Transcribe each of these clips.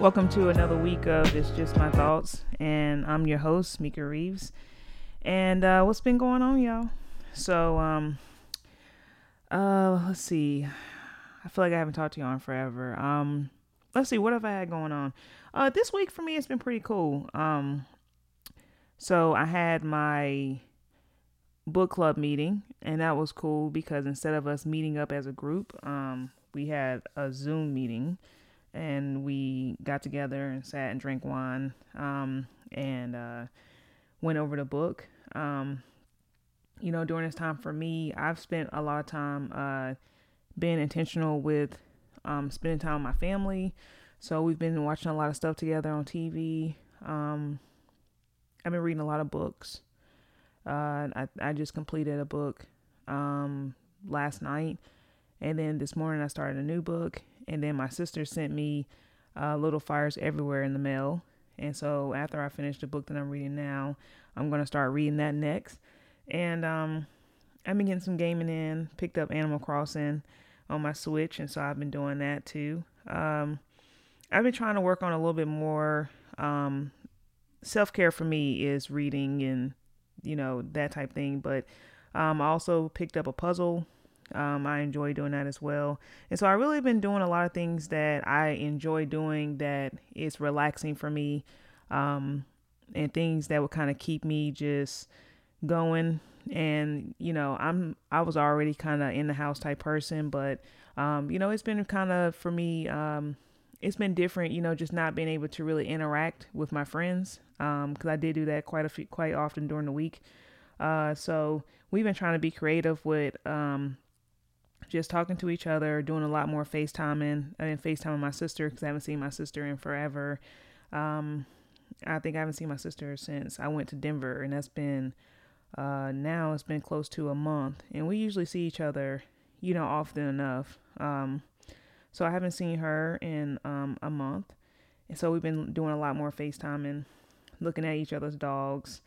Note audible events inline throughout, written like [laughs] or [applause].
Welcome to another week of It's Just My Thoughts, and I'm your host, Mika Reeves. And uh, what's been going on, y'all? So, um, uh, let's see. I feel like I haven't talked to y'all in forever. Um, let's see, what have I had going on? Uh, this week for me, it's been pretty cool. Um, so I had my book club meeting, and that was cool because instead of us meeting up as a group, um, we had a Zoom meeting and we got together and sat and drank wine um, and uh, went over the book. Um, you know, during this time for me, I've spent a lot of time uh, being intentional with um, spending time with my family. So we've been watching a lot of stuff together on TV. Um, I've been reading a lot of books. Uh, I, I just completed a book um, last night. And then this morning I started a new book and then my sister sent me uh, Little Fires Everywhere in the mail. And so after I finish the book that I'm reading now, I'm going to start reading that next. And um, I've been getting some gaming in, picked up Animal Crossing on my Switch, and so I've been doing that too. Um, I've been trying to work on a little bit more. Um, Self care for me is reading and, you know, that type thing. But um, I also picked up a puzzle um, I enjoy doing that as well. And so I really been doing a lot of things that I enjoy doing that is relaxing for me. Um, and things that would kind of keep me just going. And, you know, I'm, I was already kind of in the house type person, but, um, you know, it's been kind of for me, um, it's been different, you know, just not being able to really interact with my friends. Um, cause I did do that quite a few, quite often during the week. Uh, so we've been trying to be creative with, um, just talking to each other, doing a lot more FaceTiming. I mean, FaceTiming my sister because I haven't seen my sister in forever. Um, I think I haven't seen my sister since I went to Denver, and that's been uh, now it's been close to a month. And we usually see each other, you know, often enough. Um, so I haven't seen her in um, a month, and so we've been doing a lot more FaceTiming, looking at each other's dogs.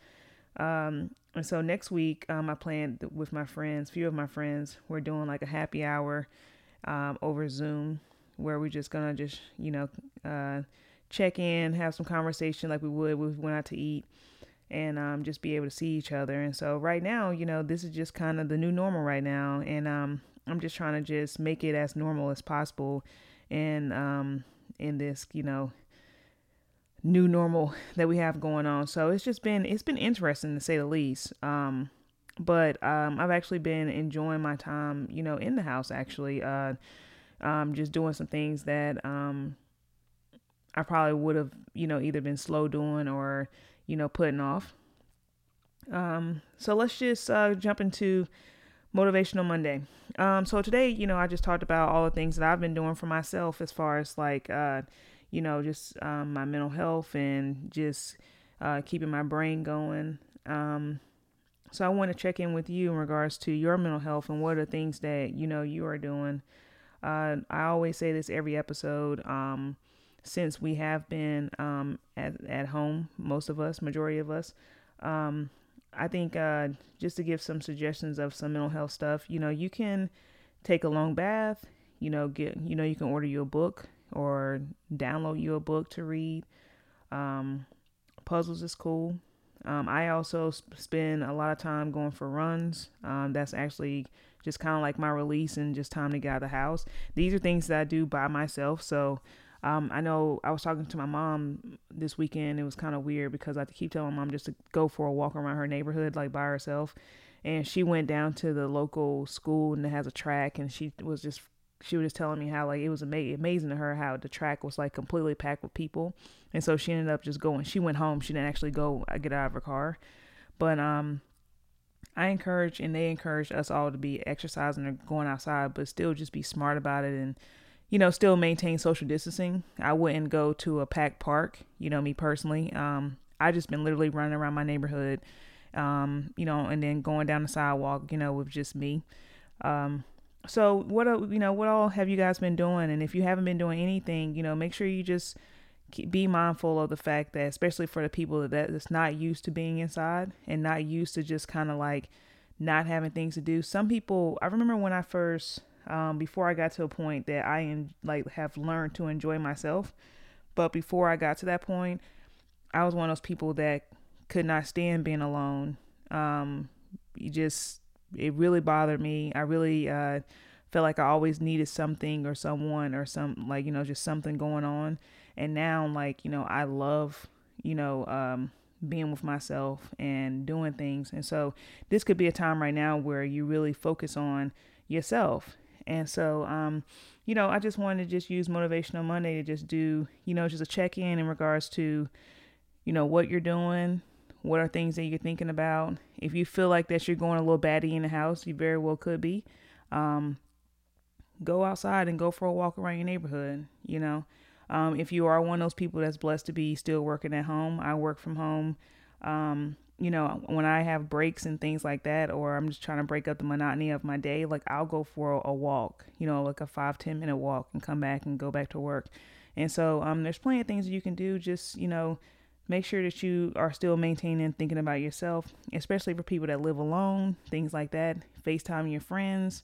Um, and so next week, um, I planned with my friends, few of my friends, we're doing like a happy hour um, over Zoom where we're just gonna just you know uh, check in, have some conversation like we would we went out to eat, and um, just be able to see each other. And so right now, you know, this is just kind of the new normal right now, and um, I'm just trying to just make it as normal as possible, and um, in this you know new normal [laughs] that we have going on. So it's just been it's been interesting to say the least. Um, but um, I've actually been enjoying my time, you know, in the house actually. Uh, um, just doing some things that um, I probably would have, you know, either been slow doing or, you know, putting off. Um, so let's just uh, jump into motivational Monday. Um, so today, you know, I just talked about all the things that I've been doing for myself as far as like uh, you know, just um, my mental health and just uh, keeping my brain going. Um, so I want to check in with you in regards to your mental health and what are things that you know you are doing. Uh, I always say this every episode. Um, since we have been um, at at home, most of us, majority of us, um, I think uh, just to give some suggestions of some mental health stuff. You know, you can take a long bath. You know, get you know you can order you a book or download you a book to read. Um, puzzles is cool. Um, I also spend a lot of time going for runs. Um, that's actually just kind of like my release and just time to get out of the house. These are things that I do by myself. So um, I know I was talking to my mom this weekend. It was kind of weird because I keep telling my mom just to go for a walk around her neighborhood, like by herself. And she went down to the local school and it has a track, and she was just she was just telling me how like it was ama- amazing to her how the track was like completely packed with people. And so she ended up just going she went home. She didn't actually go uh, get out of her car. But um i encourage and they encourage us all to be exercising or going outside but still just be smart about it and you know still maintain social distancing. I wouldn't go to a packed park you know me personally. Um i just been literally running around my neighborhood um you know and then going down the sidewalk you know with just me. Um so what you know what all have you guys been doing and if you haven't been doing anything you know make sure you just be mindful of the fact that especially for the people that that's not used to being inside and not used to just kind of like not having things to do some people i remember when i first um, before i got to a point that i am like have learned to enjoy myself But before I got to that point, I was one of those people that could not stand being alone. Um, you just, it really bothered me. I really uh, felt like I always needed something or someone or some, like, you know, just something going on. And now, like, you know, I love, you know, um, being with myself and doing things. And so this could be a time right now where you really focus on yourself. And so, um, you know, I just wanted to just use Motivational Monday to just do, you know, just a check in in regards to, you know, what you're doing, what are things that you're thinking about. If you feel like that you're going a little batty in the house, you very well could be. Um, go outside and go for a walk around your neighborhood, you know. Um, if you are one of those people that's blessed to be still working at home, I work from home. Um, you know, when I have breaks and things like that, or I'm just trying to break up the monotony of my day, like I'll go for a, walk, you know, like a five ten minute walk and come back and go back to work. And so, um, there's plenty of things you can do. Just, you know, make sure that you are still maintaining thinking about yourself, especially for people that live alone, things like that. FaceTime your friends,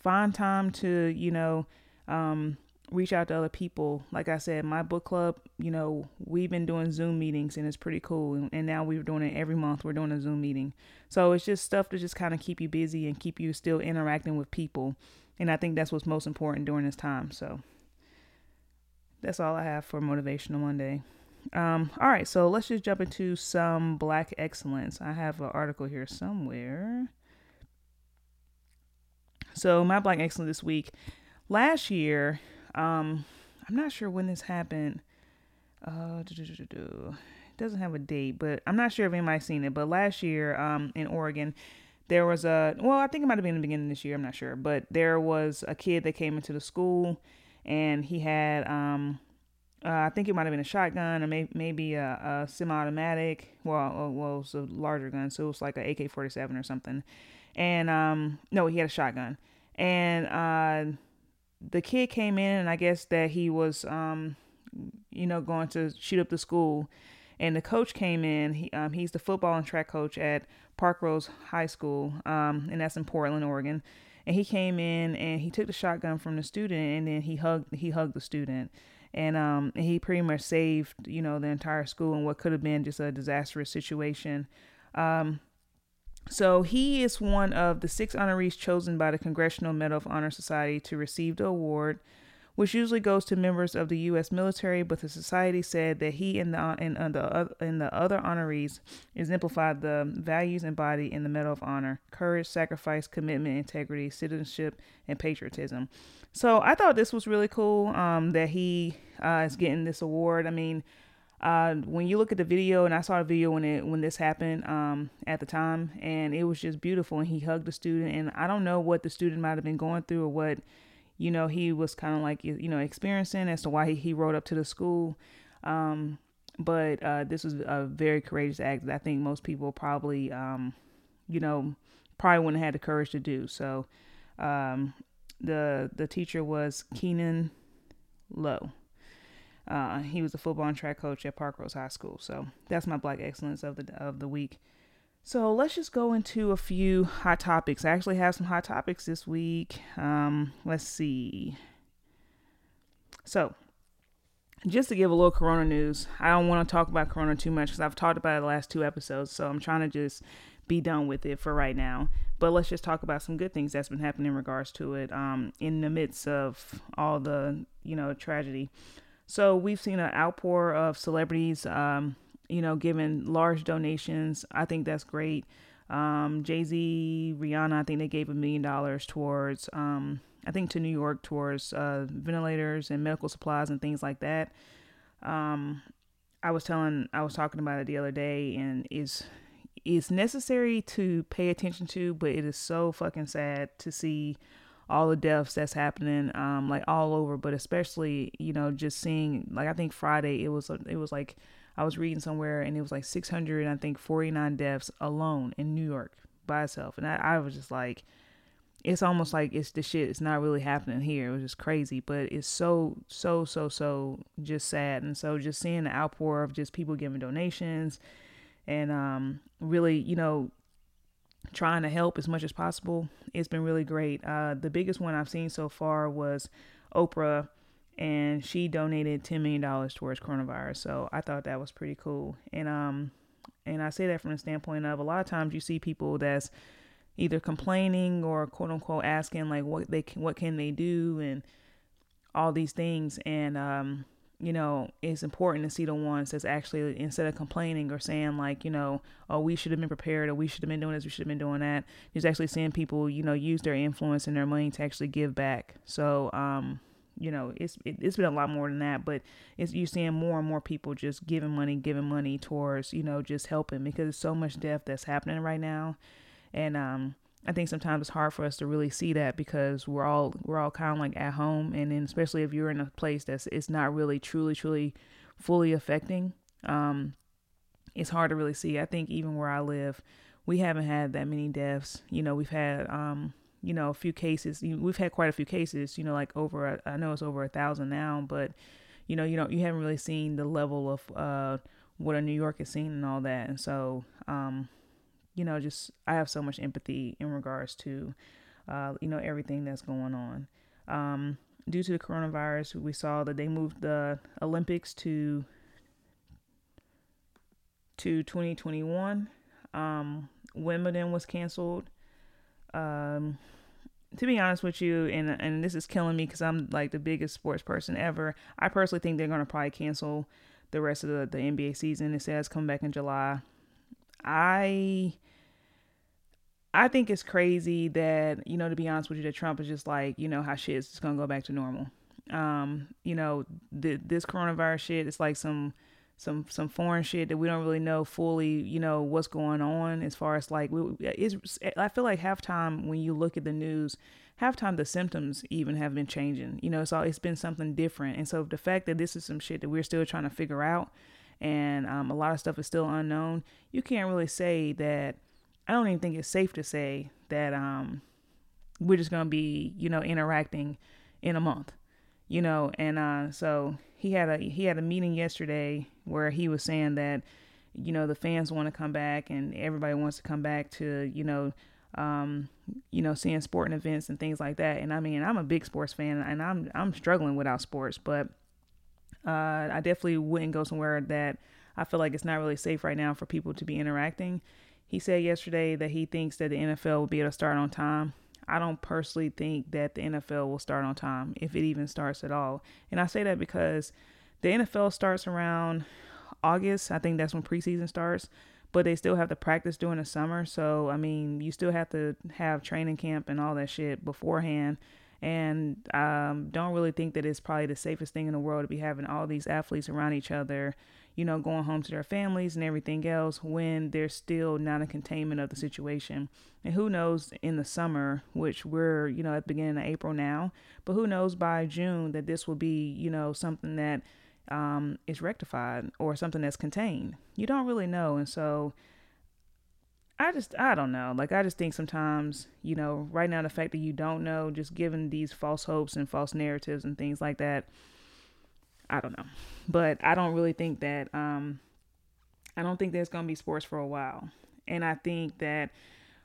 find time to, you know, um, reach out to other people. Like I said, my book club, you know, we've been doing Zoom meetings and it's pretty cool. And now we're doing it every month. We're doing a Zoom meeting. So it's just stuff to just kind of keep you busy and keep you still interacting with people. And I think that's what's most important during this time. So that's all I have for Motivational Monday. Um, all right, so let's just jump into some Black excellence. I have an article here somewhere. So my Black excellence this week. Last year, um, I'm not sure when this happened. Uh, it doesn't have a date, but I'm not sure if anybody's seen it. But last year, um, in Oregon, there was a well, I think it might have been in the beginning of this year. I'm not sure, but there was a kid that came into the school, and he had um, uh, I think it might have been a shotgun or may- maybe a, a semi-automatic. Well, uh, well, it was a larger gun, so it was like an AK-47 or something. And um, no, he had a shotgun, and uh the kid came in and I guess that he was um you know going to shoot up the school and the coach came in he um he's the football and track coach at Parkrose High School um and that's in Portland, Oregon. And he came in and he took the shotgun from the student and then he hugged he hugged the student. And um he pretty much saved, you know, the entire school and what could have been just a disastrous situation. Um so he is one of the six honorees chosen by the Congressional Medal of Honor Society to receive the award, which usually goes to members of the U.S. military. But the society said that he and the and, and the and the other honorees exemplified the values embodied in the Medal of Honor: courage, sacrifice, commitment, integrity, citizenship, and patriotism. So I thought this was really cool um, that he uh, is getting this award. I mean uh, when you look at the video, and I saw a video when it when this happened um, at the time, and it was just beautiful. And he hugged the student, and I don't know what the student might have been going through or what you know he was kind of like you know experiencing as to why he, he rode up to the school. Um, but uh, this was a very courageous act that I think most people probably um, you know probably wouldn't have had the courage to do. So um, the the teacher was Keenan Lowe. Uh, he was a football and track coach at Parkrose High School. So that's my Black Excellence of the of the week. So let's just go into a few hot topics. I actually have some hot topics this week. Um, let's see. So, just to give a little Corona news, I don't want to talk about Corona too much because I've talked about it the last two episodes. So I'm trying to just be done with it for right now. But let's just talk about some good things that's been happening in regards to it. Um, in the midst of all the you know tragedy. So we've seen an outpour of celebrities, um, you know, giving large donations. I think that's great. Um, Jay Z, Rihanna, I think they gave a million dollars towards, um, I think to New York towards uh, ventilators and medical supplies and things like that. Um, I was telling, I was talking about it the other day, and is it's necessary to pay attention to, but it is so fucking sad to see all the deaths that's happening um like all over but especially you know just seeing like i think friday it was it was like i was reading somewhere and it was like 600 i think 49 deaths alone in new york by itself and I, I was just like it's almost like it's the shit it's not really happening here it was just crazy but it's so so so so just sad and so just seeing the outpour of just people giving donations and um really you know trying to help as much as possible. It's been really great. Uh, the biggest one I've seen so far was Oprah and she donated ten million dollars towards coronavirus. So I thought that was pretty cool. And um, and I say that from the standpoint of a lot of times you see people that's either complaining or quote unquote asking like what they can, what can they do and all these things and um you know it's important to see the ones that's actually instead of complaining or saying like you know oh we should have been prepared or we should have been doing this we should have been doing that just actually seeing people you know use their influence and their money to actually give back so um you know it's it, has been a lot more than that but it's you're seeing more and more people just giving money giving money towards you know just helping because so much death that's happening right now and um I think sometimes it's hard for us to really see that because we're all we're all kind of like at home, and then especially if you're in a place that's it's not really truly truly fully affecting, um, it's hard to really see. I think even where I live, we haven't had that many deaths. You know, we've had um, you know a few cases. We've had quite a few cases. You know, like over I know it's over a thousand now, but you know you don't you haven't really seen the level of uh what a New York is seeing and all that, and so um you know, just I have so much empathy in regards to, uh, you know, everything that's going on. Um, due to the coronavirus, we saw that they moved the Olympics to to 2021. Um, Wimbledon was canceled. Um, to be honest with you, and and this is killing me because I'm like the biggest sports person ever. I personally think they're gonna probably cancel the rest of the, the NBA season. It says come back in July. I I think it's crazy that, you know, to be honest with you, that Trump is just like, you know, how shit is just gonna go back to normal. Um, you know, the, this coronavirus shit, it's like some some some foreign shit that we don't really know fully, you know, what's going on as far as like we, it's I feel like halftime when you look at the news, halftime the symptoms even have been changing. You know, it's all it's been something different. And so the fact that this is some shit that we're still trying to figure out and um, a lot of stuff is still unknown, you can't really say that I don't even think it's safe to say that um we're just gonna be you know interacting in a month, you know. And uh, so he had a he had a meeting yesterday where he was saying that you know the fans want to come back and everybody wants to come back to you know um, you know, seeing sporting events and things like that. And I mean, I'm a big sports fan, and I'm I'm struggling without sports, but uh, I definitely wouldn't go somewhere that I feel like it's not really safe right now for people to be interacting. He said yesterday that he thinks that the NFL will be able to start on time. I don't personally think that the NFL will start on time, if it even starts at all. And I say that because the NFL starts around August. I think that's when preseason starts, but they still have to practice during the summer. So, I mean, you still have to have training camp and all that shit beforehand. And um, don't really think that it's probably the safest thing in the world to be having all these athletes around each other you know, going home to their families and everything else when there's still not a containment of the situation. And who knows in the summer, which we're, you know, at the beginning of April now, but who knows by June that this will be, you know, something that um, is rectified or something that's contained. You don't really know. And so I just, I don't know. Like, I just think sometimes, you know, right now, the fact that you don't know, just given these false hopes and false narratives and things like that, I don't know. But I don't really think that um I don't think there's going to be sports for a while. And I think that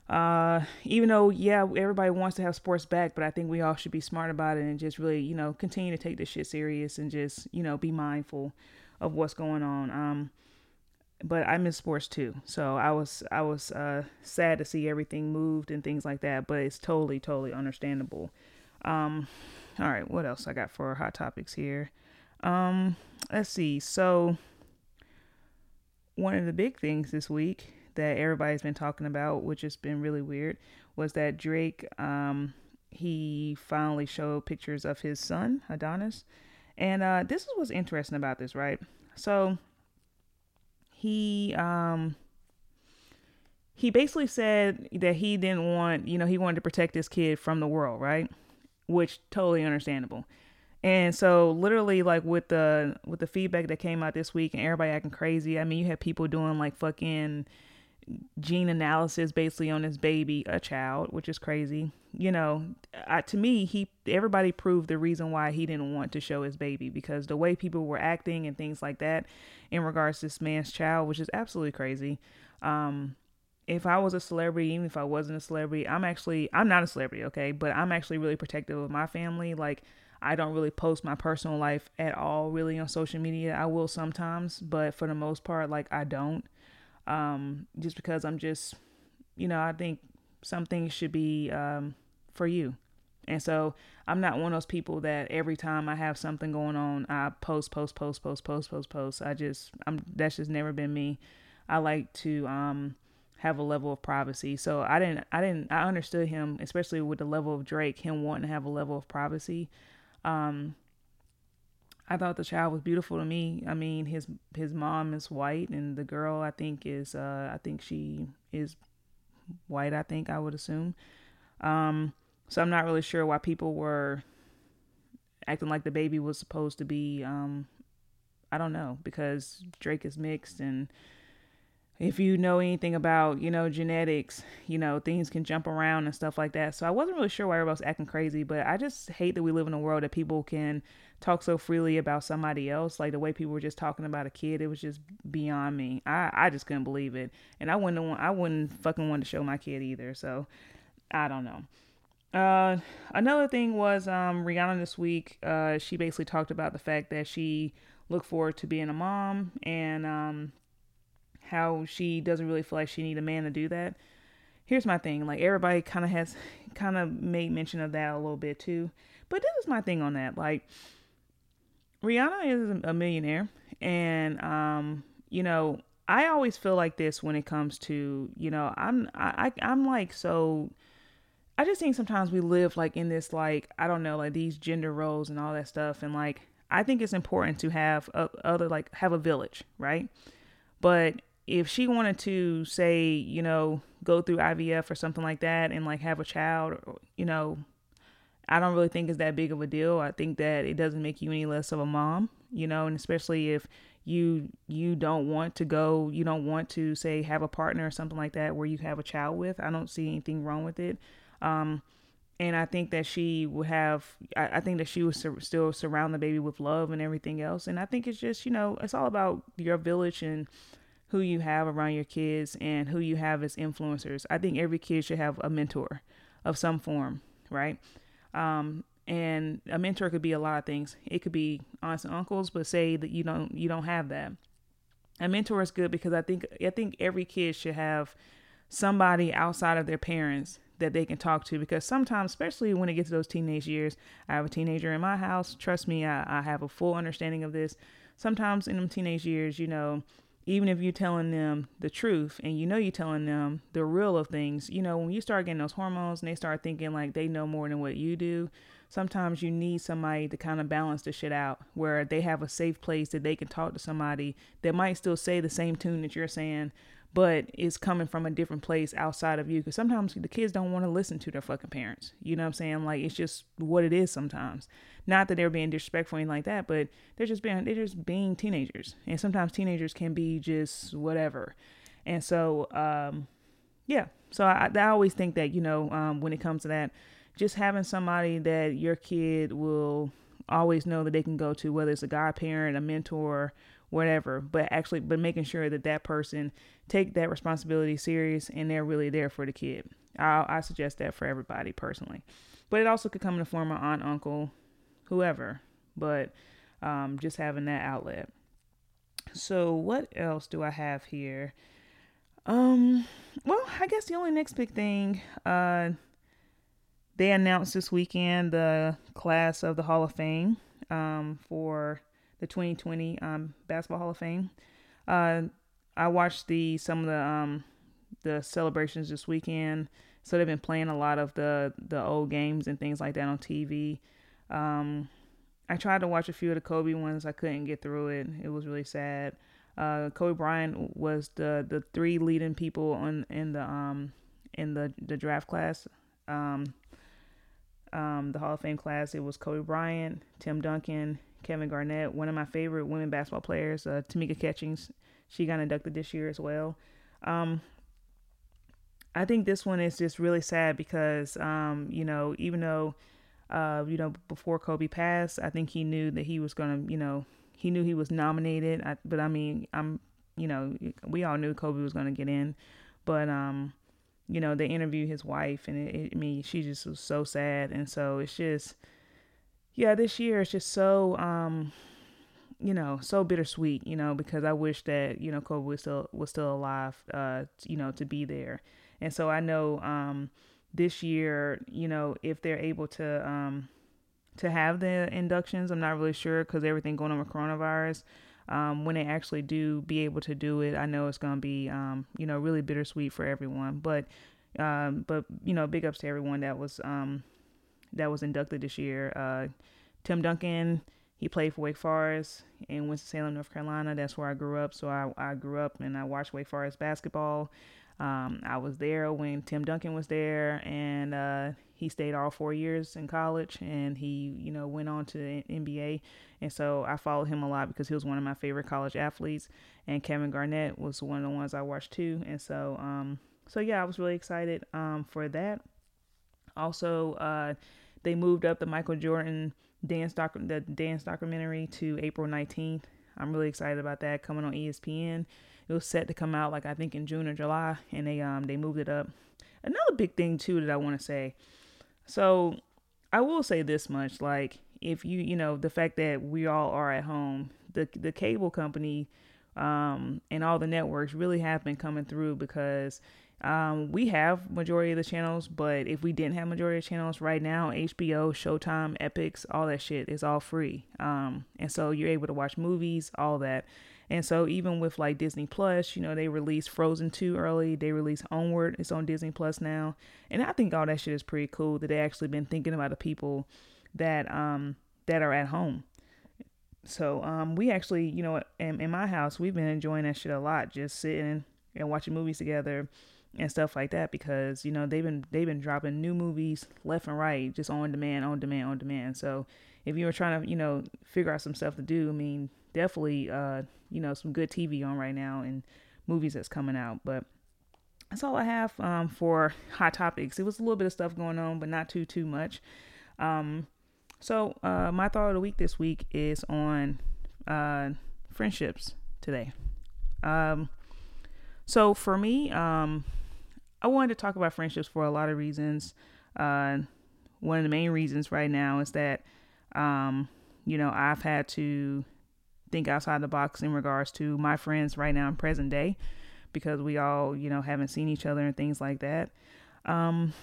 uh even though yeah, everybody wants to have sports back, but I think we all should be smart about it and just really, you know, continue to take this shit serious and just, you know, be mindful of what's going on. Um but I miss sports too. So I was I was uh sad to see everything moved and things like that, but it's totally totally understandable. Um all right, what else I got for hot topics here? Um, let's see. So, one of the big things this week that everybody's been talking about, which has been really weird, was that Drake, um, he finally showed pictures of his son, Adonis. And uh, this is what's interesting about this, right? So, he, um, he basically said that he didn't want, you know, he wanted to protect his kid from the world, right? Which totally understandable. And so literally like with the with the feedback that came out this week and everybody acting crazy. I mean, you had people doing like fucking gene analysis basically on this baby, a child, which is crazy. You know, I, to me, he everybody proved the reason why he didn't want to show his baby because the way people were acting and things like that in regards to this man's child, which is absolutely crazy. Um, if I was a celebrity, even if I wasn't a celebrity, I'm actually I'm not a celebrity, okay, but I'm actually really protective of my family. Like I don't really post my personal life at all really on social media. I will sometimes, but for the most part, like I don't. Um, just because I'm just, you know, I think some things should be um, for you. And so I'm not one of those people that every time I have something going on, I post, post, post, post, post, post, post. I just, I'm, that's just never been me. I like to, um, have a level of privacy. So I didn't, I didn't, I understood him, especially with the level of Drake, him wanting to have a level of privacy. Um, I thought the child was beautiful to me. I mean, his his mom is white, and the girl I think is uh, I think she is white. I think I would assume. Um, so I'm not really sure why people were acting like the baby was supposed to be. Um, I don't know because Drake is mixed and if you know anything about, you know, genetics, you know, things can jump around and stuff like that. So I wasn't really sure why everybody was acting crazy, but I just hate that we live in a world that people can talk so freely about somebody else. Like the way people were just talking about a kid, it was just beyond me. I, I just couldn't believe it. And I wouldn't want, I wouldn't fucking want to show my kid either. So I don't know. Uh, another thing was um, Rihanna this week. Uh, she basically talked about the fact that she looked forward to being a mom and um, how she doesn't really feel like she need a man to do that. Here's my thing, like everybody kind of has kind of made mention of that a little bit too. But this is my thing on that. Like Rihanna is a millionaire and um you know, I always feel like this when it comes to, you know, I'm I I'm like so I just think sometimes we live like in this like I don't know like these gender roles and all that stuff and like I think it's important to have a, other like have a village, right? But if she wanted to say, you know, go through IVF or something like that and like have a child, you know, I don't really think it's that big of a deal. I think that it doesn't make you any less of a mom, you know, and especially if you you don't want to go, you don't want to say have a partner or something like that where you have a child with. I don't see anything wrong with it. Um, and I think that she would have. I, I think that she would sur- still surround the baby with love and everything else. And I think it's just you know it's all about your village and who you have around your kids and who you have as influencers. I think every kid should have a mentor of some form, right? Um, and a mentor could be a lot of things. It could be aunts and uncles, but say that you don't you don't have that. A mentor is good because I think I think every kid should have somebody outside of their parents that they can talk to because sometimes especially when it gets to those teenage years i have a teenager in my house trust me i, I have a full understanding of this sometimes in them teenage years you know even if you're telling them the truth and you know you're telling them the real of things, you know, when you start getting those hormones and they start thinking like they know more than what you do, sometimes you need somebody to kind of balance the shit out where they have a safe place that they can talk to somebody that might still say the same tune that you're saying, but it's coming from a different place outside of you. Because sometimes the kids don't want to listen to their fucking parents. You know what I'm saying? Like it's just what it is sometimes. Not that they're being disrespectful or anything like that, but they're just being they're just being teenagers, and sometimes teenagers can be just whatever. And so, um, yeah. So I, I always think that you know um, when it comes to that, just having somebody that your kid will always know that they can go to, whether it's a godparent, a mentor, whatever but actually but making sure that that person take that responsibility serious and they're really there for the kid. I i suggest that for everybody personally. But it also could come in the form of aunt uncle whoever but um, just having that outlet. So what else do i have here? Um well i guess the only next big thing uh they announced this weekend the class of the hall of fame um, for the 2020 um, Basketball Hall of Fame. Uh, I watched the some of the um, the celebrations this weekend. So they've been playing a lot of the the old games and things like that on TV. Um, I tried to watch a few of the Kobe ones. I couldn't get through it. It was really sad. Uh, Kobe Bryant was the the three leading people on in the um in the the draft class. Um, um, the Hall of Fame class. It was Kobe Bryant, Tim Duncan, Kevin Garnett, one of my favorite women basketball players, uh, Tamika Catchings. She got inducted this year as well. Um, I think this one is just really sad because, um, you know, even though, uh, you know, before Kobe passed, I think he knew that he was going to, you know, he knew he was nominated. I, but I mean, I'm, you know, we all knew Kobe was going to get in. But, um, you know, they interviewed his wife, and it, it, I mean, she just was so sad. And so it's just, yeah, this year it's just so um, you know, so bittersweet, you know, because I wish that, you know, Kobe was still was still alive, uh, you know, to be there. And so I know um this year, you know, if they're able to um to have the inductions, I'm not really sure because everything going on with coronavirus. Um, when they actually do be able to do it, I know it's gonna be um, you know, really bittersweet for everyone. But um, but you know, big ups to everyone that was um that was inducted this year. Uh, Tim Duncan, he played for Wake Forest in Winston-Salem, North Carolina. That's where I grew up. So I, I grew up and I watched Wake Forest basketball. Um, I was there when Tim Duncan was there, and uh, he stayed all four years in college, and he, you know, went on to the NBA. And so I followed him a lot because he was one of my favorite college athletes. And Kevin Garnett was one of the ones I watched too. And so, um, so yeah, I was really excited um, for that. Also, uh, they moved up the Michael Jordan dance doc the dance documentary to April 19th. I'm really excited about that coming on ESPN. It was set to come out like I think in June or July, and they um they moved it up. Another big thing too that I want to say. So I will say this much: like if you you know the fact that we all are at home, the the cable company um and all the networks really have been coming through because um, we have majority of the channels, but if we didn't have majority of channels right now, HBO, Showtime, Epix, all that shit is all free. Um, and so you're able to watch movies, all that. And so even with like Disney Plus, you know, they released Frozen 2 early, they released Onward, it's on Disney Plus now. And I think all that shit is pretty cool that they actually been thinking about the people that um that are at home. So um we actually, you know, in, in my house, we've been enjoying that shit a lot, just sitting and watching movies together and stuff like that because you know they've been they've been dropping new movies left and right just on demand on demand on demand. So if you were trying to you know figure out some stuff to do i mean definitely uh you know some good tv on right now and movies that's coming out. But that's all i have um for hot topics. It was a little bit of stuff going on but not too too much. Um so uh my thought of the week this week is on uh friendships today. Um so for me um I wanted to talk about friendships for a lot of reasons. Uh, one of the main reasons right now is that, um, you know, I've had to think outside the box in regards to my friends right now in present day because we all, you know, haven't seen each other and things like that. Um,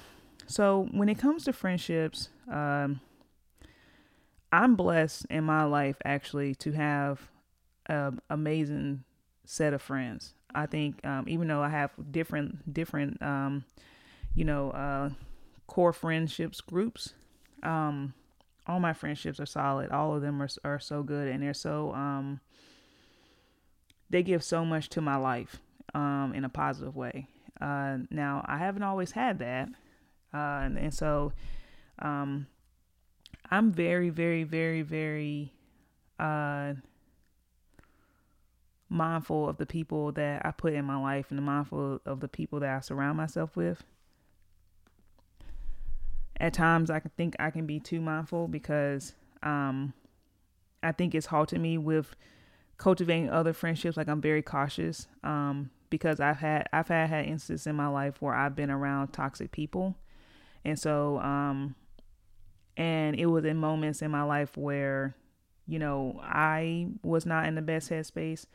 so when it comes to friendships, um, I'm blessed in my life actually to have an amazing set of friends. I think um, even though I have different different um, you know uh, core friendships groups, um, all my friendships are solid. All of them are are so good, and they're so um, they give so much to my life um, in a positive way. Uh, now I haven't always had that, uh, and, and so um, I'm very very very very uh mindful of the people that I put in my life and the mindful of the people that I surround myself with. At times, I can think I can be too mindful because um, I think it's halted me with cultivating other friendships. Like I'm very cautious um, because I've had I've had had instances in my life where I've been around toxic people, and so um, and it was in moments in my life where you know I was not in the best headspace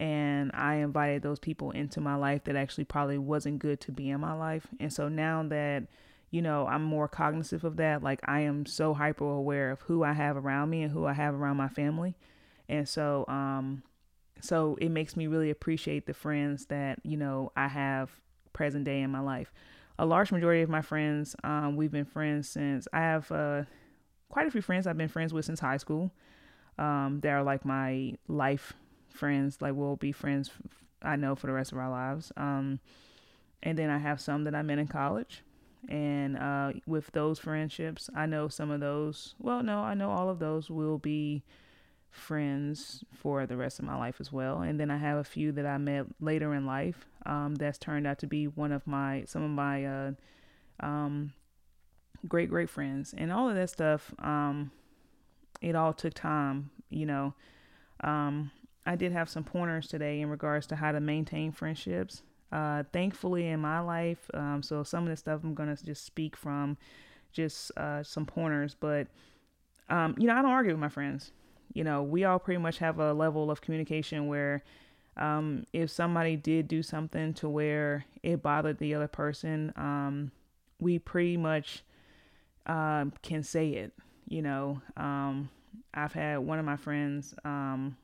and I invited those people into my life that actually probably wasn't good to be in my life. And so now that you know, I'm more cognizant of that. Like I am so hyper aware of who I have around me and who I have around my family. And so um so it makes me really appreciate the friends that, you know, I have present day in my life. A large majority of my friends, um, we've been friends since I have uh quite a few friends I've been friends with since high school. Um, they're like my life friends. Like we'll be friends. I know for the rest of our lives. Um, and then I have some that I met in college. And uh, with those friendships, I know some of those. Well, no, I know all of those will be friends for the rest of my life as well. And then I have a few that I met later in life. Um, that's turned out to be one of my some of my uh, um, great great friends. And all of that stuff. Um, it all took time, you know. Um, I did have some pointers today in regards to how to maintain friendships. Uh, thankfully, in my life, um, so some of the stuff I'm gonna just speak from, just uh, some pointers. But um, you know, I don't argue with my friends. You know, we all pretty much have a level of communication where um, if somebody did do something to where it bothered the other person, um, we pretty much uh, can say it. You know, um, I've had one of my friends, um,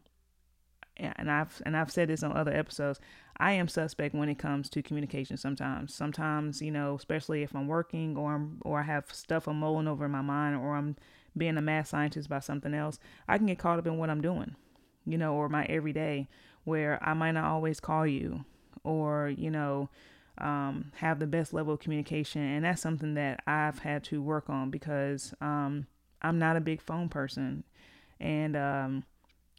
and I've and I've said this on other episodes. I am suspect when it comes to communication. Sometimes, sometimes you know, especially if I'm working or I'm or I have stuff I'm mulling over in my mind, or I'm being a math scientist about something else, I can get caught up in what I'm doing, you know, or my everyday, where I might not always call you, or you know, um, have the best level of communication, and that's something that I've had to work on because um, I'm not a big phone person, and um,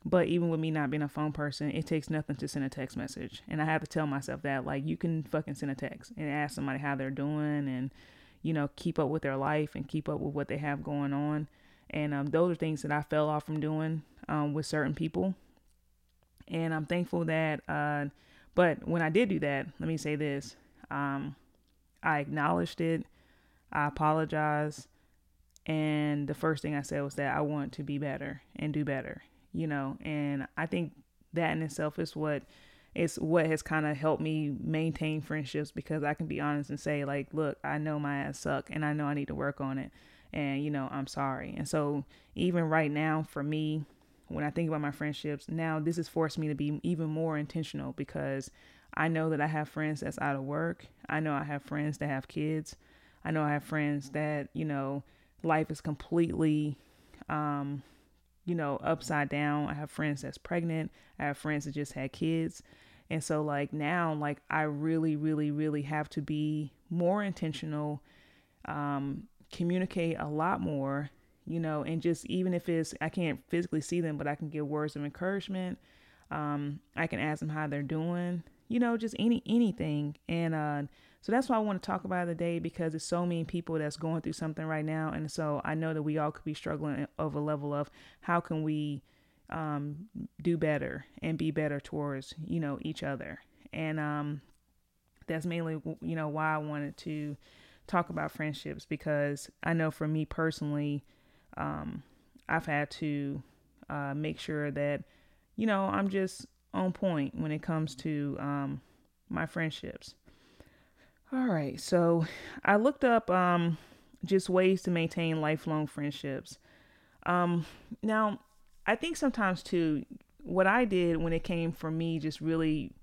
but even with me not being a phone person, it takes nothing to send a text message. And I have to tell myself that, like, you can fucking send a text and ask somebody how they're doing and, you know, keep up with their life and keep up with what they have going on. And um, those are things that I fell off from doing um, with certain people. And I'm thankful that, uh, but when I did do that, let me say this um, I acknowledged it, I apologized. And the first thing I said was that I want to be better and do better you know, and I think that in itself is what is what has kind of helped me maintain friendships because I can be honest and say like, look, I know my ass suck and I know I need to work on it and you know, I'm sorry. And so even right now for me, when I think about my friendships, now this has forced me to be even more intentional because I know that I have friends that's out of work. I know I have friends that have kids. I know I have friends that, you know, life is completely um you know, upside down. I have friends that's pregnant. I have friends that just had kids. And so like now like I really really really have to be more intentional um communicate a lot more, you know, and just even if it's I can't physically see them, but I can give words of encouragement. Um I can ask them how they're doing, you know, just any anything. And uh so that's why I want to talk about today because it's so many people that's going through something right now. And so I know that we all could be struggling of a level of how can we um, do better and be better towards, you know, each other. And um, that's mainly, you know, why I wanted to talk about friendships because I know for me personally, um, I've had to uh, make sure that, you know, I'm just on point when it comes to um, my friendships. All right, so I looked up um, just ways to maintain lifelong friendships. Um, now, I think sometimes too, what I did when it came for me, just really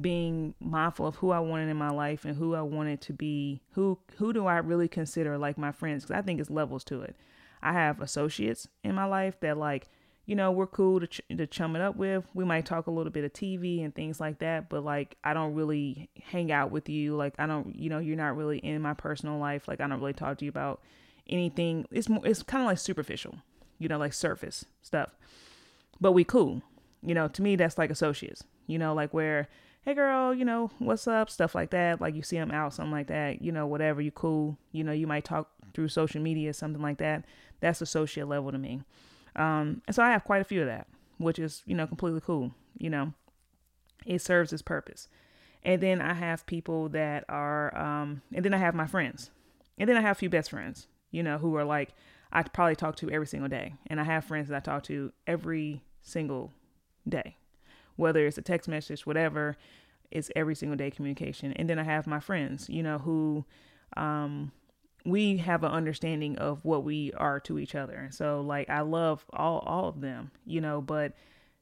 being mindful of who I wanted in my life and who I wanted to be, who who do I really consider like my friends? Because I think it's levels to it. I have associates in my life that like you know, we're cool to, ch- to chum it up with. We might talk a little bit of TV and things like that, but like, I don't really hang out with you. Like, I don't, you know, you're not really in my personal life. Like, I don't really talk to you about anything. It's more, it's kind of like superficial, you know, like surface stuff. But we cool. You know, to me, that's like associates, you know, like where, hey girl, you know, what's up? Stuff like that. Like, you see them out, something like that, you know, whatever, you cool. You know, you might talk through social media, something like that. That's associate level to me. Um, and so I have quite a few of that, which is, you know, completely cool. You know, it serves its purpose. And then I have people that are, um, and then I have my friends. And then I have a few best friends, you know, who are like, I probably talk to every single day. And I have friends that I talk to every single day, whether it's a text message, whatever, it's every single day communication. And then I have my friends, you know, who, um, we have an understanding of what we are to each other. And so like I love all all of them, you know, but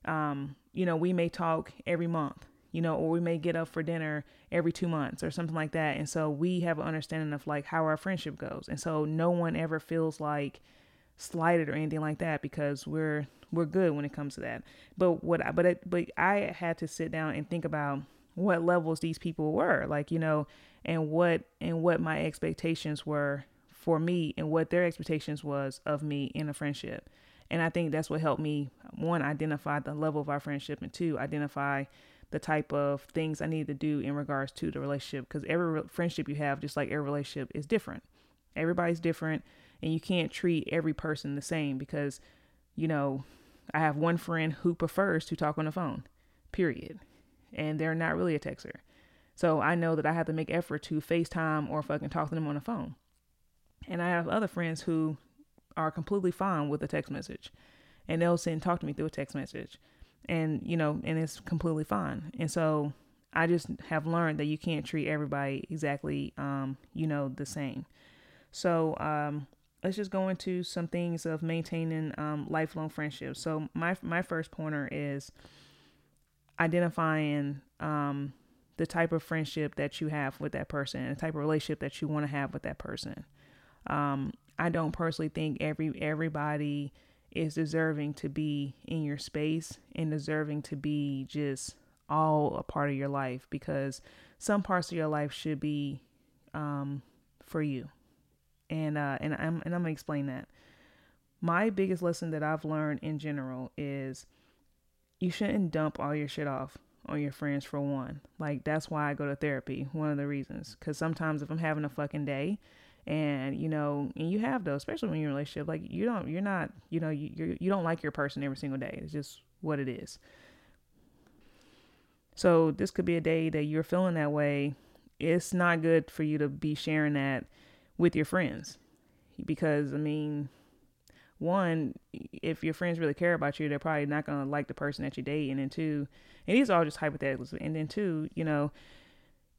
um, you know, we may talk every month, you know, or we may get up for dinner every 2 months or something like that. And so we have an understanding of like how our friendship goes. And so no one ever feels like slighted or anything like that because we're we're good when it comes to that. But what I, but it, but I had to sit down and think about what levels these people were. Like, you know, and what and what my expectations were for me and what their expectations was of me in a friendship. And I think that's what helped me one identify the level of our friendship and two identify the type of things I need to do in regards to the relationship because every friendship you have just like every relationship is different. Everybody's different and you can't treat every person the same because you know, I have one friend who prefers to talk on the phone. Period. And they're not really a texter. So I know that I have to make effort to FaceTime or fucking talk to them on the phone. And I have other friends who are completely fine with a text message. And they'll send talk to me through a text message. And you know and it's completely fine. And so i just have learned that you can't treat everybody exactly um you know the same. So um let's just go into some things of maintaining um, lifelong friendships. So my my first pointer is identifying um the type of friendship that you have with that person and the type of relationship that you want to have with that person um i don't personally think every everybody is deserving to be in your space and deserving to be just all a part of your life because some parts of your life should be um, for you. And uh, and I'm and I'm gonna explain that. My biggest lesson that I've learned in general is you shouldn't dump all your shit off on your friends for one. Like that's why I go to therapy. One of the reasons, because sometimes if I'm having a fucking day and you know and you have those especially when you're in a relationship like you don't you're not you know you you're, you don't like your person every single day. It's just what it is. So this could be a day that you're feeling that way. It's not good for you to be sharing that with your friends. Because i mean one if your friends really care about you they're probably not to like the person that you date and then two and these are all just hypotheticals and then two you know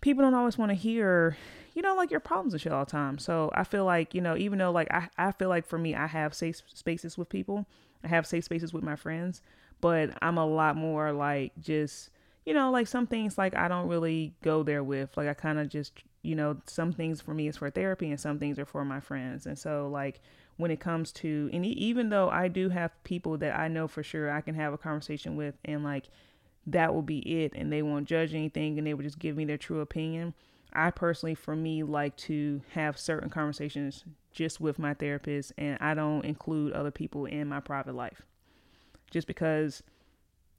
people don't always want to hear, you know, like your problems and shit all the time. So I feel like, you know, even though like I, I feel like for me, I have safe spaces with people, I have safe spaces with my friends, but I'm a lot more like just, you know, like some things like I don't really go there with. Like I kind of just, you know, some things for me is for therapy and some things are for my friends. And so like when it comes to, and even though I do have people that I know for sure I can have a conversation with and like, that will be it and they won't judge anything and they will just give me their true opinion. I personally, for me, like to have certain conversations just with my therapist and I don't include other people in my private life. Just because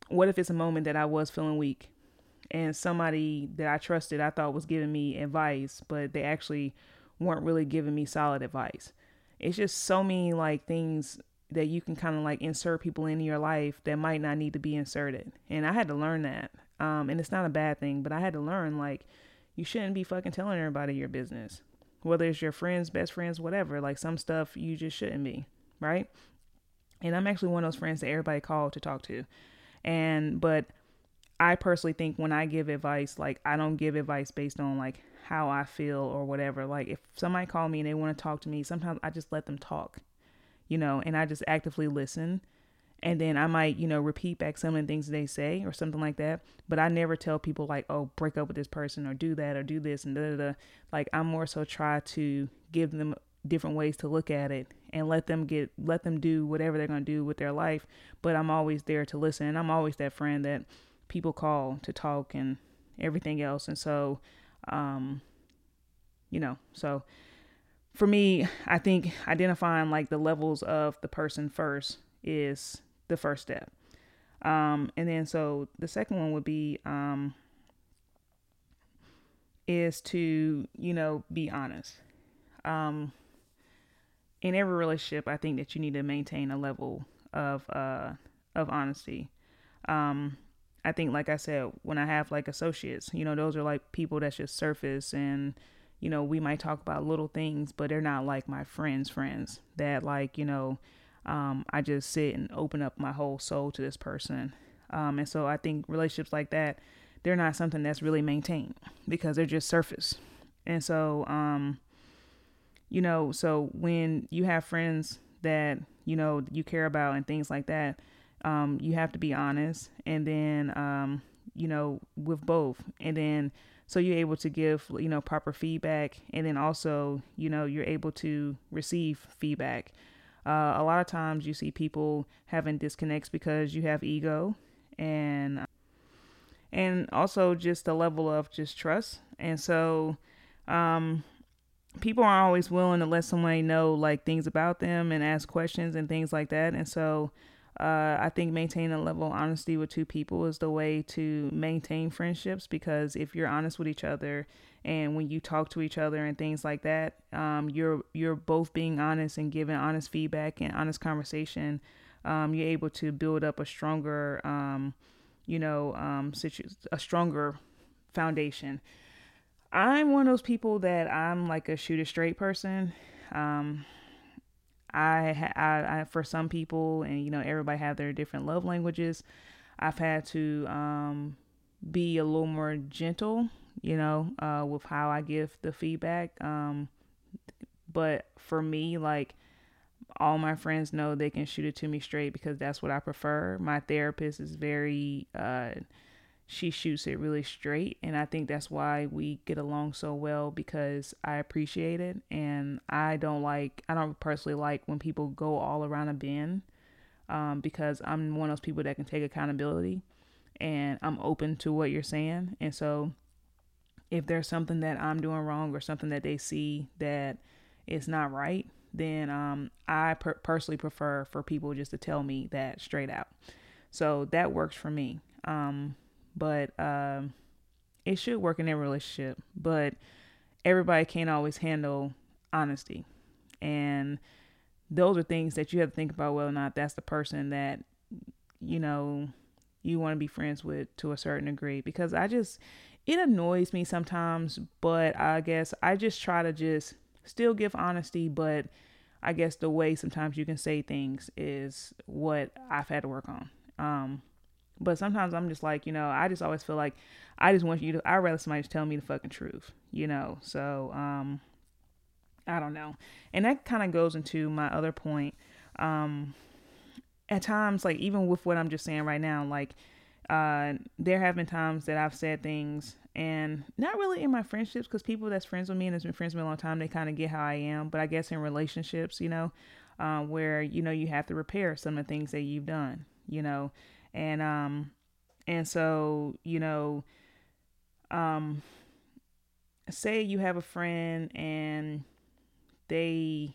what if it's a moment that I was feeling weak and somebody that I trusted I thought was giving me advice, but they actually weren't really giving me solid advice. It's just so many like things that you can kind of like insert people into your life that might not need to be inserted. And I had to learn that. Um, and it's not a bad thing, but I had to learn like you shouldn't be fucking telling everybody your business. Whether it's your friends, best friends, whatever. Like some stuff you just shouldn't be, right? And I'm actually one of those friends that everybody called to talk to. And but I personally think when I give advice, like I don't give advice based on like how I feel or whatever. Like if somebody call me and they want to talk to me, sometimes I just let them talk you know, and I just actively listen. And then I might, you know, repeat back some of the things they say or something like that. But I never tell people like, oh, break up with this person or do that or do this and da da da. Like I'm more so try to give them different ways to look at it and let them get let them do whatever they're gonna do with their life. But I'm always there to listen. And I'm always that friend that people call to talk and everything else. And so, um, you know, so for me, I think identifying like the levels of the person first is the first step. Um, and then so the second one would be um, is to you know be honest. Um, in every relationship, I think that you need to maintain a level of uh, of honesty. Um, I think, like I said, when I have like associates, you know, those are like people that's just surface and you know, we might talk about little things, but they're not like my friends' friends that, like, you know, um, I just sit and open up my whole soul to this person. Um, and so I think relationships like that, they're not something that's really maintained because they're just surface. And so, um, you know, so when you have friends that, you know, you care about and things like that, um, you have to be honest. And then, um, you know, with both. And then, so you're able to give you know proper feedback and then also you know you're able to receive feedback uh, a lot of times you see people having disconnects because you have ego and and also just a level of just trust and so um, people aren't always willing to let somebody know like things about them and ask questions and things like that and so uh, I think maintaining a level of honesty with two people is the way to maintain friendships because if you're honest with each other and when you talk to each other and things like that, um, you're you're both being honest and giving honest feedback and honest conversation. Um, you're able to build up a stronger, um, you know, um, situ- a stronger foundation. I'm one of those people that I'm like a shoot a straight person. Um, I, I, I, for some people, and you know, everybody have their different love languages. I've had to um, be a little more gentle, you know, uh, with how I give the feedback. Um, but for me, like all my friends know they can shoot it to me straight because that's what I prefer. My therapist is very uh, she shoots it really straight and i think that's why we get along so well because i appreciate it and i don't like i don't personally like when people go all around a bend um, because i'm one of those people that can take accountability and i'm open to what you're saying and so if there's something that i'm doing wrong or something that they see that is not right then um, i per- personally prefer for people just to tell me that straight out. So that works for me. Um, but um, it should work in every relationship. But everybody can't always handle honesty, and those are things that you have to think about whether or not that's the person that you know you want to be friends with to a certain degree. Because I just it annoys me sometimes, but I guess I just try to just still give honesty, but I guess the way sometimes you can say things is what I've had to work on. Um, but sometimes I'm just like, you know, I just always feel like I just want you to, I'd rather somebody just tell me the fucking truth, you know? So, um, I don't know. And that kind of goes into my other point. Um, at times, like, even with what I'm just saying right now, like, uh, there have been times that I've said things and not really in my friendships because people that's friends with me and has been friends with me a long time, they kind of get how I am. But I guess in relationships, you know, uh, where, you know, you have to repair some of the things that you've done, you know, and um and so you know um say you have a friend and they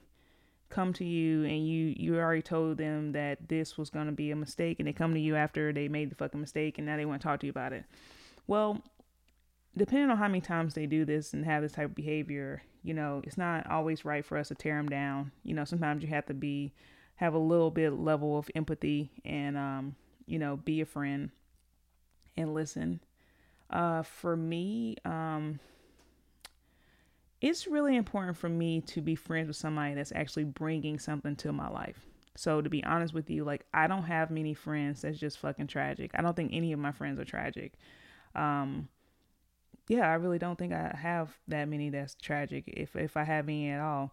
come to you and you you already told them that this was going to be a mistake and they come to you after they made the fucking mistake and now they want to talk to you about it. Well depending on how many times they do this and have this type of behavior you know it's not always right for us to tear them down. You know sometimes you have to be have a little bit level of empathy and um you know, be a friend and listen. Uh, for me, um, it's really important for me to be friends with somebody that's actually bringing something to my life. So to be honest with you, like I don't have many friends that's just fucking tragic. I don't think any of my friends are tragic. Um, yeah, I really don't think I have that many that's tragic, if if I have any at all.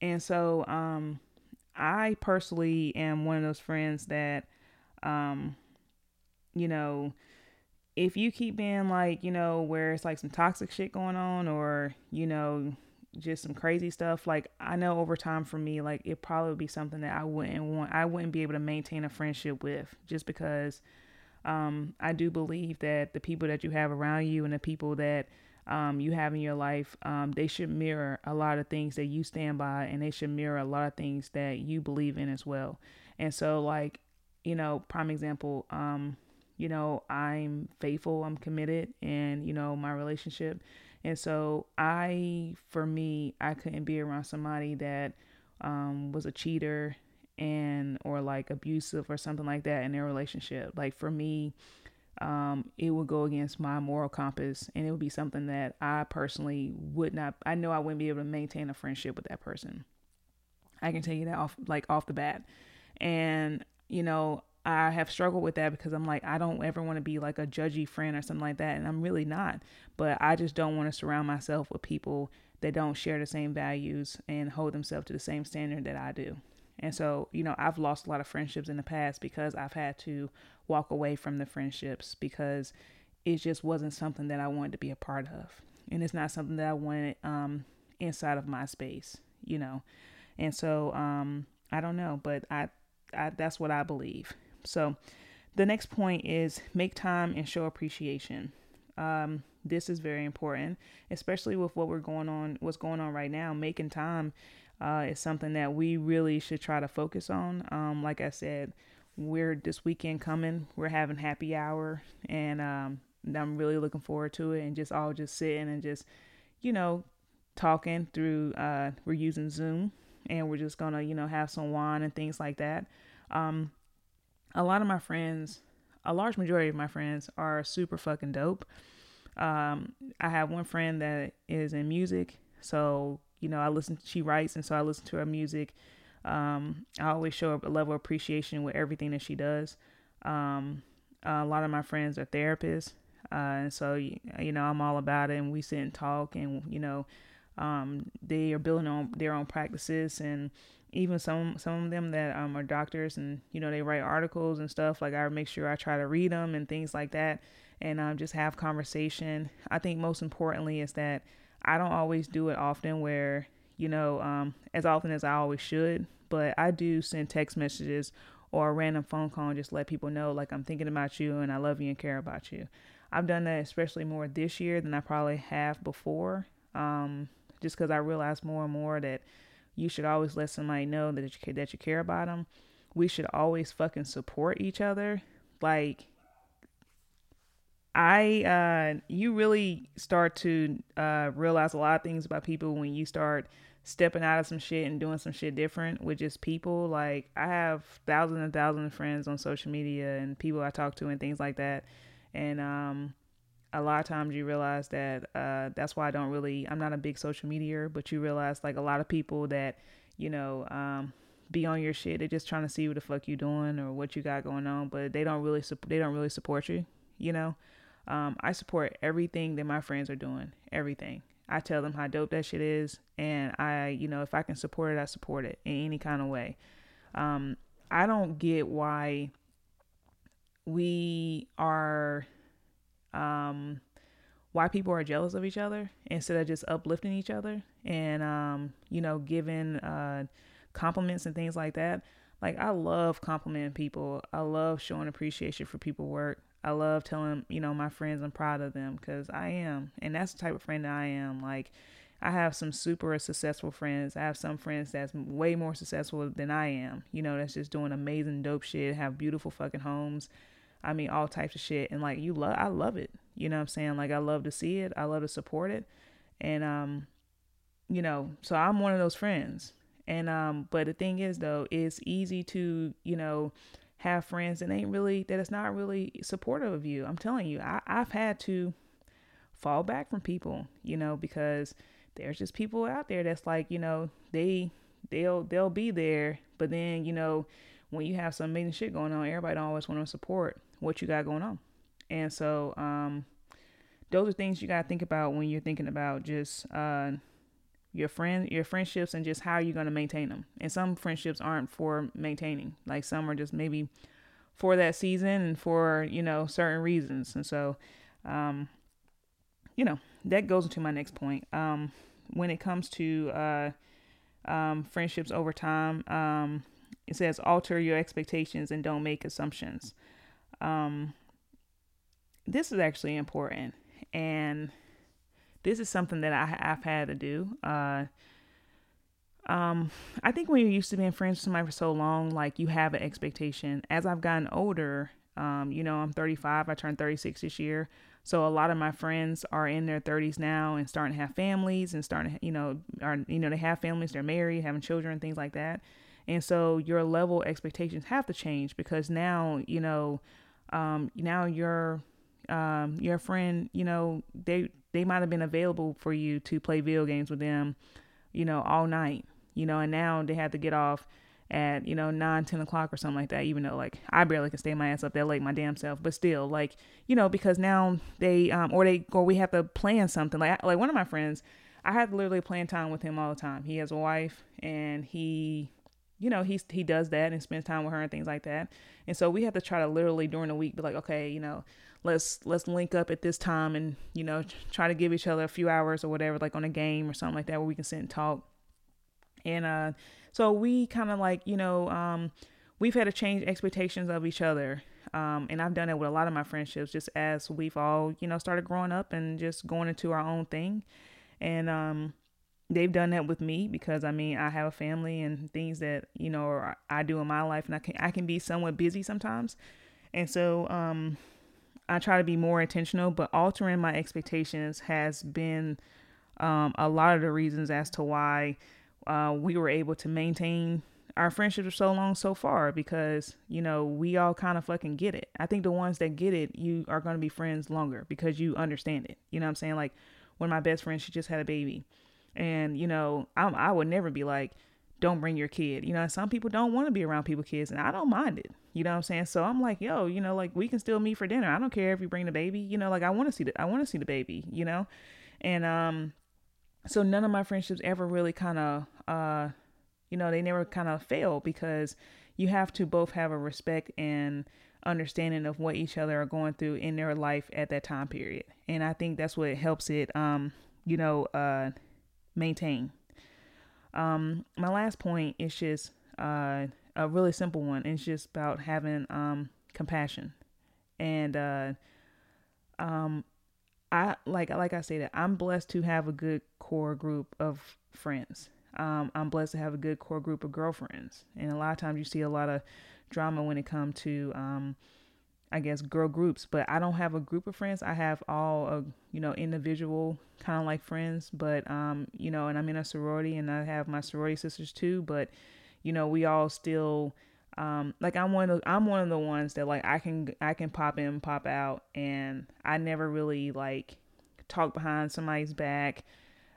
And so, um, I personally am one of those friends that um, you know, if you keep being like, you know, where it's like some toxic shit going on or, you know, just some crazy stuff, like I know over time for me, like it probably would be something that I wouldn't want I wouldn't be able to maintain a friendship with just because um I do believe that the people that you have around you and the people that um, you have in your life, um, they should mirror a lot of things that you stand by and they should mirror a lot of things that you believe in as well. And so, like, you know, prime example, um, you know, I'm faithful, I'm committed and, you know, my relationship. And so I, for me, I couldn't be around somebody that um, was a cheater and or like abusive or something like that in their relationship. Like for me, um, it would go against my moral compass and it would be something that I personally would not I know I wouldn't be able to maintain a friendship with that person. I can tell you that off like off the bat. And you know, I have struggled with that because I'm like, I don't ever want to be like a judgy friend or something like that. And I'm really not. But I just don't want to surround myself with people that don't share the same values and hold themselves to the same standard that I do. And so, you know, I've lost a lot of friendships in the past because I've had to walk away from the friendships because it just wasn't something that I wanted to be a part of. And it's not something that I wanted um, inside of my space, you know. And so, um, I don't know, but I, I that's what I believe. So, the next point is make time and show appreciation. Um, this is very important, especially with what we're going on, what's going on right now. Making time uh, is something that we really should try to focus on. Um, like I said, we're this weekend coming. We're having happy hour, and um, I'm really looking forward to it. And just all just sitting and just, you know, talking through. Uh, we're using Zoom, and we're just gonna, you know, have some wine and things like that. Um, a lot of my friends, a large majority of my friends are super fucking dope. Um, I have one friend that is in music, so you know I listen. She writes, and so I listen to her music. Um, I always show a level of appreciation with everything that she does. Um, a lot of my friends are therapists, uh, and so you know I'm all about it. And we sit and talk, and you know, um, they are building on their own practices, and even some some of them that um, are doctors, and you know they write articles and stuff. Like I make sure I try to read them and things like that, and um, just have conversation. I think most importantly is that I don't always do it often, where you know um, as often as I always should, but I do send text messages or a random phone call and just let people know like I'm thinking about you and I love you and care about you. I've done that especially more this year than I probably have before. Um, just because I realized more and more that you should always let somebody know that you that you care about them. We should always fucking support each other. Like I uh you really start to uh realize a lot of things about people when you start stepping out of some shit and doing some shit different with just people. Like I have thousands and thousands of friends on social media and people I talk to and things like that. And um a lot of times you realize that uh that's why I don't really I'm not a big social media, but you realize like a lot of people that, you know, um be on your shit. They're just trying to see what the fuck you doing or what you got going on, but they don't really su- they don't really support you, you know. Um, I support everything that my friends are doing, everything. I tell them how dope that shit is, and I, you know, if I can support it, I support it in any kind of way. Um, I don't get why we are, um, why people are jealous of each other instead of just uplifting each other and, um, you know, giving uh, compliments and things like that. Like I love complimenting people. I love showing appreciation for people work. I love telling, you know, my friends I'm proud of them because I am. And that's the type of friend that I am. Like, I have some super successful friends. I have some friends that's way more successful than I am. You know, that's just doing amazing, dope shit, have beautiful fucking homes. I mean, all types of shit. And like, you love, I love it. You know what I'm saying? Like, I love to see it. I love to support it. And, um, you know, so I'm one of those friends. And, um, but the thing is, though, it's easy to, you know, have friends that ain't really that is not really supportive of you. I'm telling you, I, I've had to fall back from people, you know, because there's just people out there that's like, you know, they they'll they'll be there, but then, you know, when you have some amazing shit going on, everybody don't always want to support what you got going on. And so, um, those are things you gotta think about when you're thinking about just uh your friend your friendships and just how you're going to maintain them. And some friendships aren't for maintaining. Like some are just maybe for that season and for you know certain reasons. And so um you know that goes into my next point. Um when it comes to uh um friendships over time um it says alter your expectations and don't make assumptions um this is actually important and this is something that I, have had to do. Uh, um, I think when you're used to being friends with somebody for so long, like you have an expectation. As I've gotten older, um, you know, I'm 35. I turned 36 this year. So a lot of my friends are in their 30s now and starting to have families and starting to, you know, are you know they have families, they're married, having children, things like that. And so your level expectations have to change because now, you know, um, now your um, your friend, you know, they they might have been available for you to play video games with them, you know, all night, you know, and now they have to get off at, you know, 9, 10 o'clock or something like that, even though, like, I barely can stay my ass up that late my damn self, but still, like, you know, because now they, um, or they, or we have to plan something. Like, like one of my friends, I had literally plan time with him all the time. He has a wife and he, you know, he's, he does that and spends time with her and things like that. And so we have to try to literally during the week be like, okay, you know, let's let's link up at this time and you know try to give each other a few hours or whatever like on a game or something like that where we can sit and talk. And uh so we kind of like you know um we've had to change expectations of each other. Um and i've done it with a lot of my friendships just as we've all you know started growing up and just going into our own thing. And um they've done that with me because I mean I have a family and things that you know I do in my life and I can I can be somewhat busy sometimes, and so um I try to be more intentional, but altering my expectations has been um, a lot of the reasons as to why uh, we were able to maintain our friendship for so long so far because you know we all kind of fucking get it. I think the ones that get it, you are going to be friends longer because you understand it. You know what I'm saying? Like one of my best friends, she just had a baby, and you know I I would never be like, don't bring your kid. You know, some people don't want to be around people kids and I don't mind it. You know what I'm saying? So I'm like, yo, you know, like we can still meet for dinner. I don't care if you bring the baby. You know, like I want to see the I want to see the baby, you know? And um so none of my friendships ever really kind of uh you know, they never kind of fail because you have to both have a respect and understanding of what each other are going through in their life at that time period. And I think that's what helps it um, you know, uh maintain. Um my last point is just uh a really simple one. It's just about having um compassion. And uh um I like I like I say that I'm blessed to have a good core group of friends. Um, I'm blessed to have a good core group of girlfriends, and a lot of times you see a lot of drama when it comes to, um, I guess, girl groups. But I don't have a group of friends. I have all, a, you know, individual kind of like friends. But um, you know, and I'm in a sorority, and I have my sorority sisters too. But you know, we all still um like i'm one of i'm one of the ones that like i can i can pop in pop out and i never really like talk behind somebody's back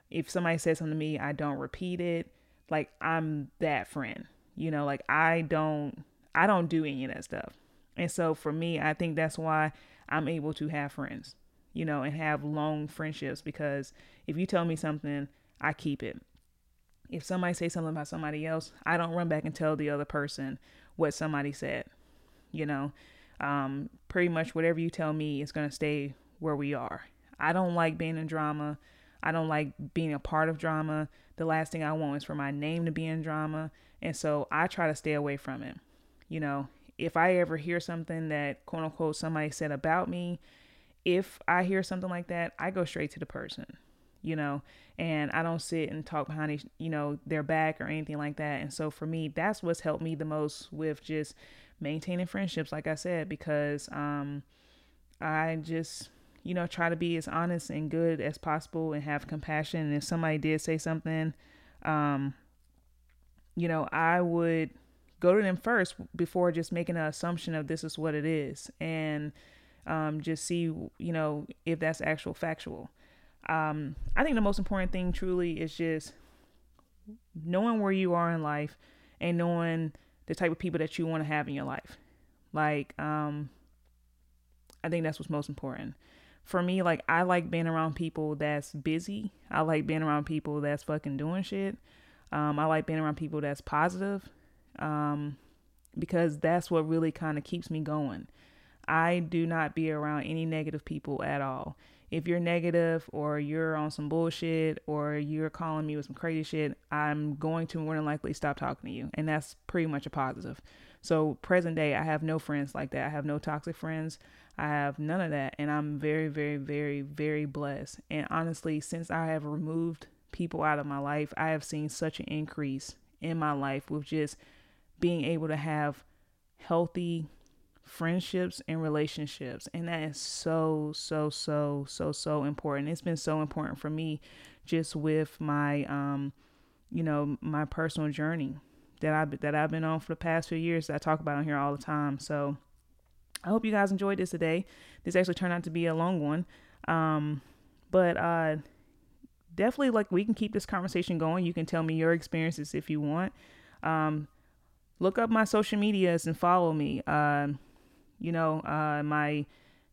if somebody says something to me i don't repeat it like i'm that friend you know like i don't i don't do any of that stuff and so for me i think that's why i'm able to have friends you know and have long friendships because if you tell me something i keep it if somebody say something about somebody else i don't run back and tell the other person what somebody said. You know, um, pretty much whatever you tell me is going to stay where we are. I don't like being in drama. I don't like being a part of drama. The last thing I want is for my name to be in drama. And so I try to stay away from it. You know, if I ever hear something that quote unquote somebody said about me, if I hear something like that, I go straight to the person you know, and I don't sit and talk behind, you know, their back or anything like that. And so for me, that's what's helped me the most with just maintaining friendships, like I said, because um, I just, you know, try to be as honest and good as possible and have compassion. And if somebody did say something, um, you know, I would go to them first before just making an assumption of this is what it is and um, just see, you know, if that's actual factual. Um, I think the most important thing truly is just knowing where you are in life and knowing the type of people that you want to have in your life. Like, um, I think that's what's most important. For me, like, I like being around people that's busy. I like being around people that's fucking doing shit. Um, I like being around people that's positive um, because that's what really kind of keeps me going. I do not be around any negative people at all if you're negative or you're on some bullshit or you're calling me with some crazy shit, I'm going to more than likely stop talking to you. And that's pretty much a positive. So, present day, I have no friends like that. I have no toxic friends. I have none of that. And I'm very, very, very, very blessed. And honestly, since I have removed people out of my life, I have seen such an increase in my life with just being able to have healthy friendships and relationships. And that is so, so, so, so, so important. It's been so important for me just with my, um, you know, my personal journey that I've, that I've been on for the past few years that I talk about on here all the time. So I hope you guys enjoyed this today. This actually turned out to be a long one. Um, but, uh, definitely like we can keep this conversation going. You can tell me your experiences if you want. Um, look up my social medias and follow me. Uh, you know, uh, my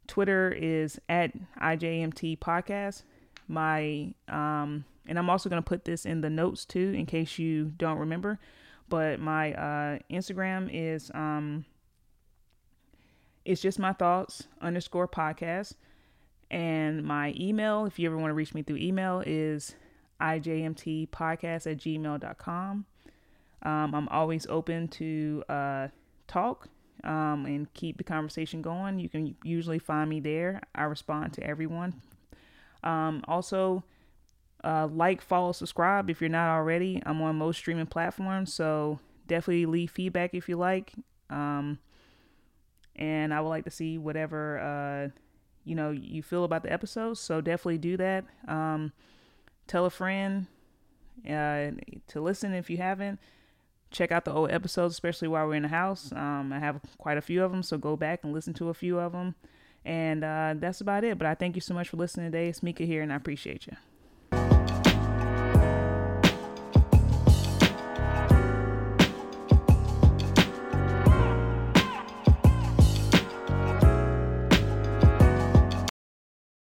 Twitter is at IJMT Podcast. My um, and I'm also gonna put this in the notes too, in case you don't remember. But my uh, Instagram is um, it's just my thoughts underscore podcast, and my email, if you ever want to reach me through email, is ijmtpodcast at gmail.com. Um, I'm always open to uh, talk um, and keep the conversation going, you can usually find me there. I respond to everyone. Um, also, uh, like, follow, subscribe if you're not already. I'm on most streaming platforms, so definitely leave feedback if you like. Um, and I would like to see whatever uh, you know you feel about the episodes. So definitely do that. Um, tell a friend uh, to listen if you haven't check out the old episodes, especially while we're in the house. Um, I have quite a few of them, so go back and listen to a few of them. And uh, that's about it. But I thank you so much for listening today. It's Mika here, and I appreciate you.